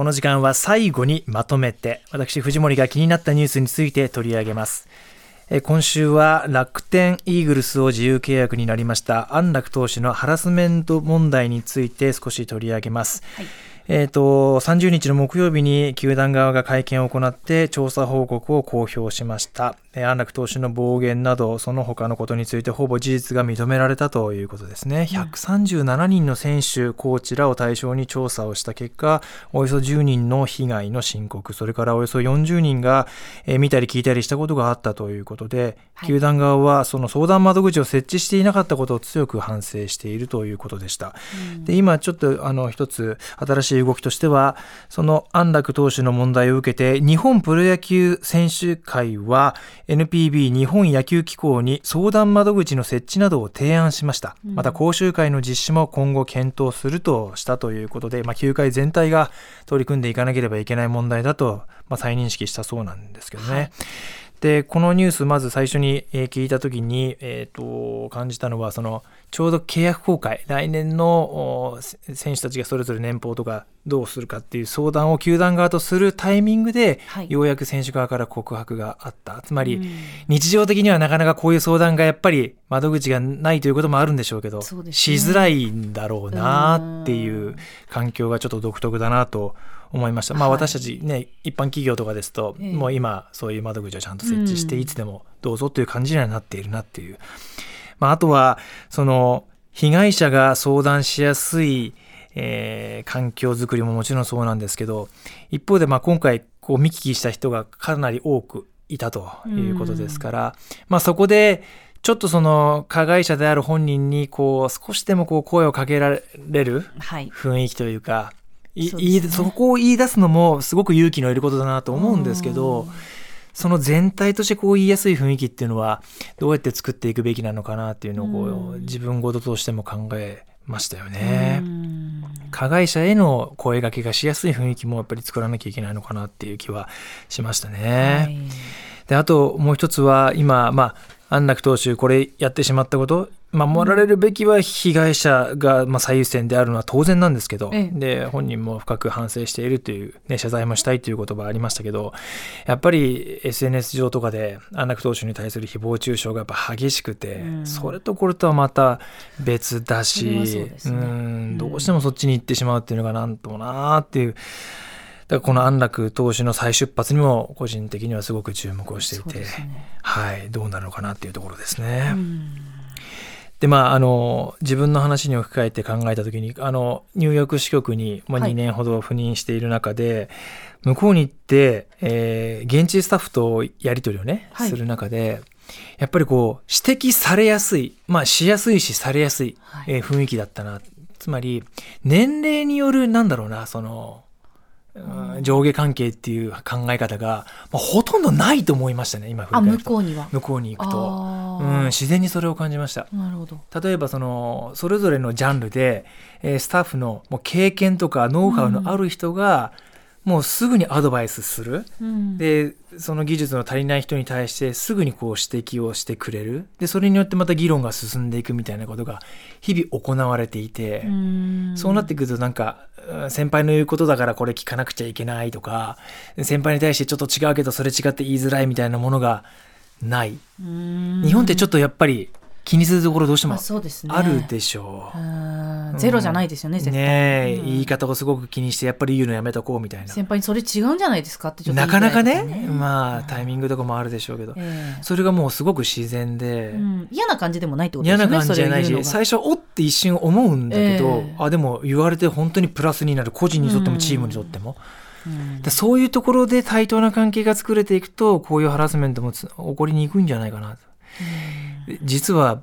この時間は最後にまとめて私藤森が気になったニュースについて取り上げます。今週は楽天イーグルスを自由契約になりました安楽投手のハラスメント問題について少し取り上げます、はい。えーと、30日の木曜日に球団側が会見を行って調査報告を公表しました。安楽投手の暴言などその他のことについてほぼ事実が認められたということですね。137人の選手、コーチらを対象に調査をした結果、およそ10人の被害の申告、それからおよそ40人が見たり聞いたりしたことがあったということで、はい、球団側はその相談窓口を設置していなかったことを強く反省しているということでした。うん、で今ちょっとあの一つ新しい動きとしては、その安楽投手の問題を受けて、日本プロ野球選手会は NPB 日本野球機構に相談窓口の設置などを提案しました。また講習会の実施も今後検討するとしたということで、まあ、球界全体が取り組んでいかなければいけない問題だと、まあ、再認識したそうなんですけどね。はいでこのニュースまず最初に聞いた時に、えーと、感じたのはそのちょうど契約公開来年の選手たちがそれぞれ年俸とかどうするかっていう相談を球団側とするタイミングで、はい、ようやく選手側から告白があった。つまり、日常的にはなかなかこういう相談がやっぱり窓口がないということもあるんでしょうけど、ね、しづらいんだろうなっていう環境がちょっと独特だなと思いました。まあ私たちね、一般企業とかですと、もう今そういう窓口をちゃんと設置して、いつでもどうぞという感じにはなっているなっていう。まああとは、その、被害者が相談しやすい、えー、環境づくりももちろんそうなんですけど、一方でまあ今回こう見聞きした人がかなり多くいたということですから、まあそこで、ちょっとその加害者である本人にこう少しでもこう声をかけられる雰囲気というか、い、ね、そこを言い出すのもすごく勇気のいることだなと思うんですけど、その全体としてこう言いやすい雰囲気っていうのはどうやって作っていくべきなのかなっていうのをこう自分事としても考えましたよね。加害者への声がけがしやすい雰囲気もやっぱり作らなきゃいけないのかなっていう気はしましたね。はい、であともう一つは今まあ安楽投手これやってしまったこと守られるべきは被害者がまあ最優先であるのは当然なんですけど、ええ、で本人も深く反省しているという、ね、謝罪もしたいという言葉ありましたけどやっぱり SNS 上とかで安楽投手に対する誹謗中傷がやっぱ激しくて、うん、それとこれとはまた別だし、ね、うんどうしてもそっちに行ってしまうっていうのがなんともなーっていう。だからこの安楽投手の再出発にも個人的にはすごく注目をしていて、ね、はい、どうなるのかなっていうところですね。うん。でまあ、あの自分の話に置き換えて考えた時にあのニューヨーク支局に、まあ、2年ほど赴任している中で、はい、向こうに行って、えー、現地スタッフとやり取りをね、はい、する中でやっぱりこう指摘されやすい、まあ、しやすいしされやすい、はい、えー、雰囲気だったな。つまり年齢によるなんだろうなその上下関係っていう考え方が、まあ、ほとんどないと思いましたね今あ向こうには。向こうに行くと、うん、自然にそれを感じました。なるほど。例えばそのそれぞれのジャンルで、えー、スタッフのもう経験とかノウハウのある人が、うんもうすぐにアドバイスする、うん、でその技術の足りない人に対してすぐにこう指摘をしてくれる。でそれによってまた議論が進んでいくみたいなことが日々行われていて、うん、そうなってくるとなんか先輩の言うことだからこれ聞かなくちゃいけないとか先輩に対してちょっと違うけどそれ違って言いづらいみたいなものがない。日本ってちょっとやっぱり気にするところどうしてもあるでしょう。うね、ゼロじゃないですよね、絶対。ね、うん、言い方をすごく気にして、やっぱり言うのやめとこうみたいな。先輩にそれ違うんじゃないですかってなかなかね、まあ、タイミングとかもあるでしょうけど、えー、それがもうすごく自然で、うん、嫌な感じでもないってことですね。嫌な感じじゃないし、最初、おって一瞬思うんだけど、えー、あ、でも言われて本当にプラスになる、個人にとってもチームにとっても。うん、そういうところで対等な関係が作れていくと、こういうハラスメントも起こりにくいんじゃないかなと。実は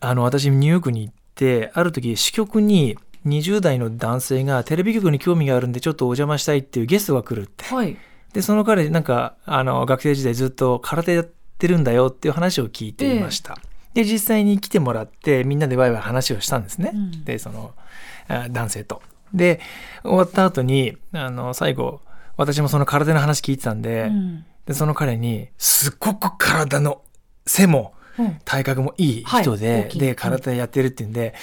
あの私ニューヨークに行ってある時支局に20代の男性がテレビ局に興味があるんでちょっとお邪魔したいっていうゲストが来るって、はい、でその彼なんかあの学生時代ずっと空手やってるんだよっていう話を聞いていました、えー、で実際に来てもらってみんなでワイワイ話をしたんですね、うん、でその男性と。で終わった後にあの最後私もその空手の話聞いてたんでうん、でその彼にすっごく体の背も体格もいい人で、はい、で、空手やってるっていうんで、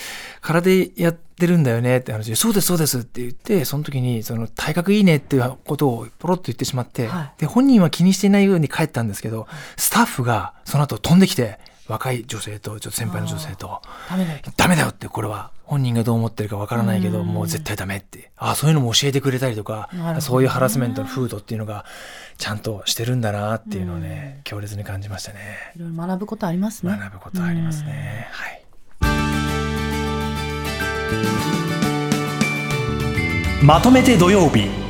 空手やってってるんだよねって話で、そうですそうですって言って、その時に、その体格いいねっていうことをポロッと言ってしまって、はい。で、本人は気にしていないように帰ったんですけど、スタッフがその後飛んできて、若い女性と、ちょっと先輩の女性と、ダメだよ。ダメだよって、これは本人がどう思ってるかわからないけど、うんもう絶対ダメって。あそういうのも教えてくれたりとかそういうハラスメントの風土っていうのが、ちゃんとしてるんだなっていうのをね、強烈に感じましたね。いろいろ学ぶことありますね。学ぶことありますね。はい。まとめて土曜日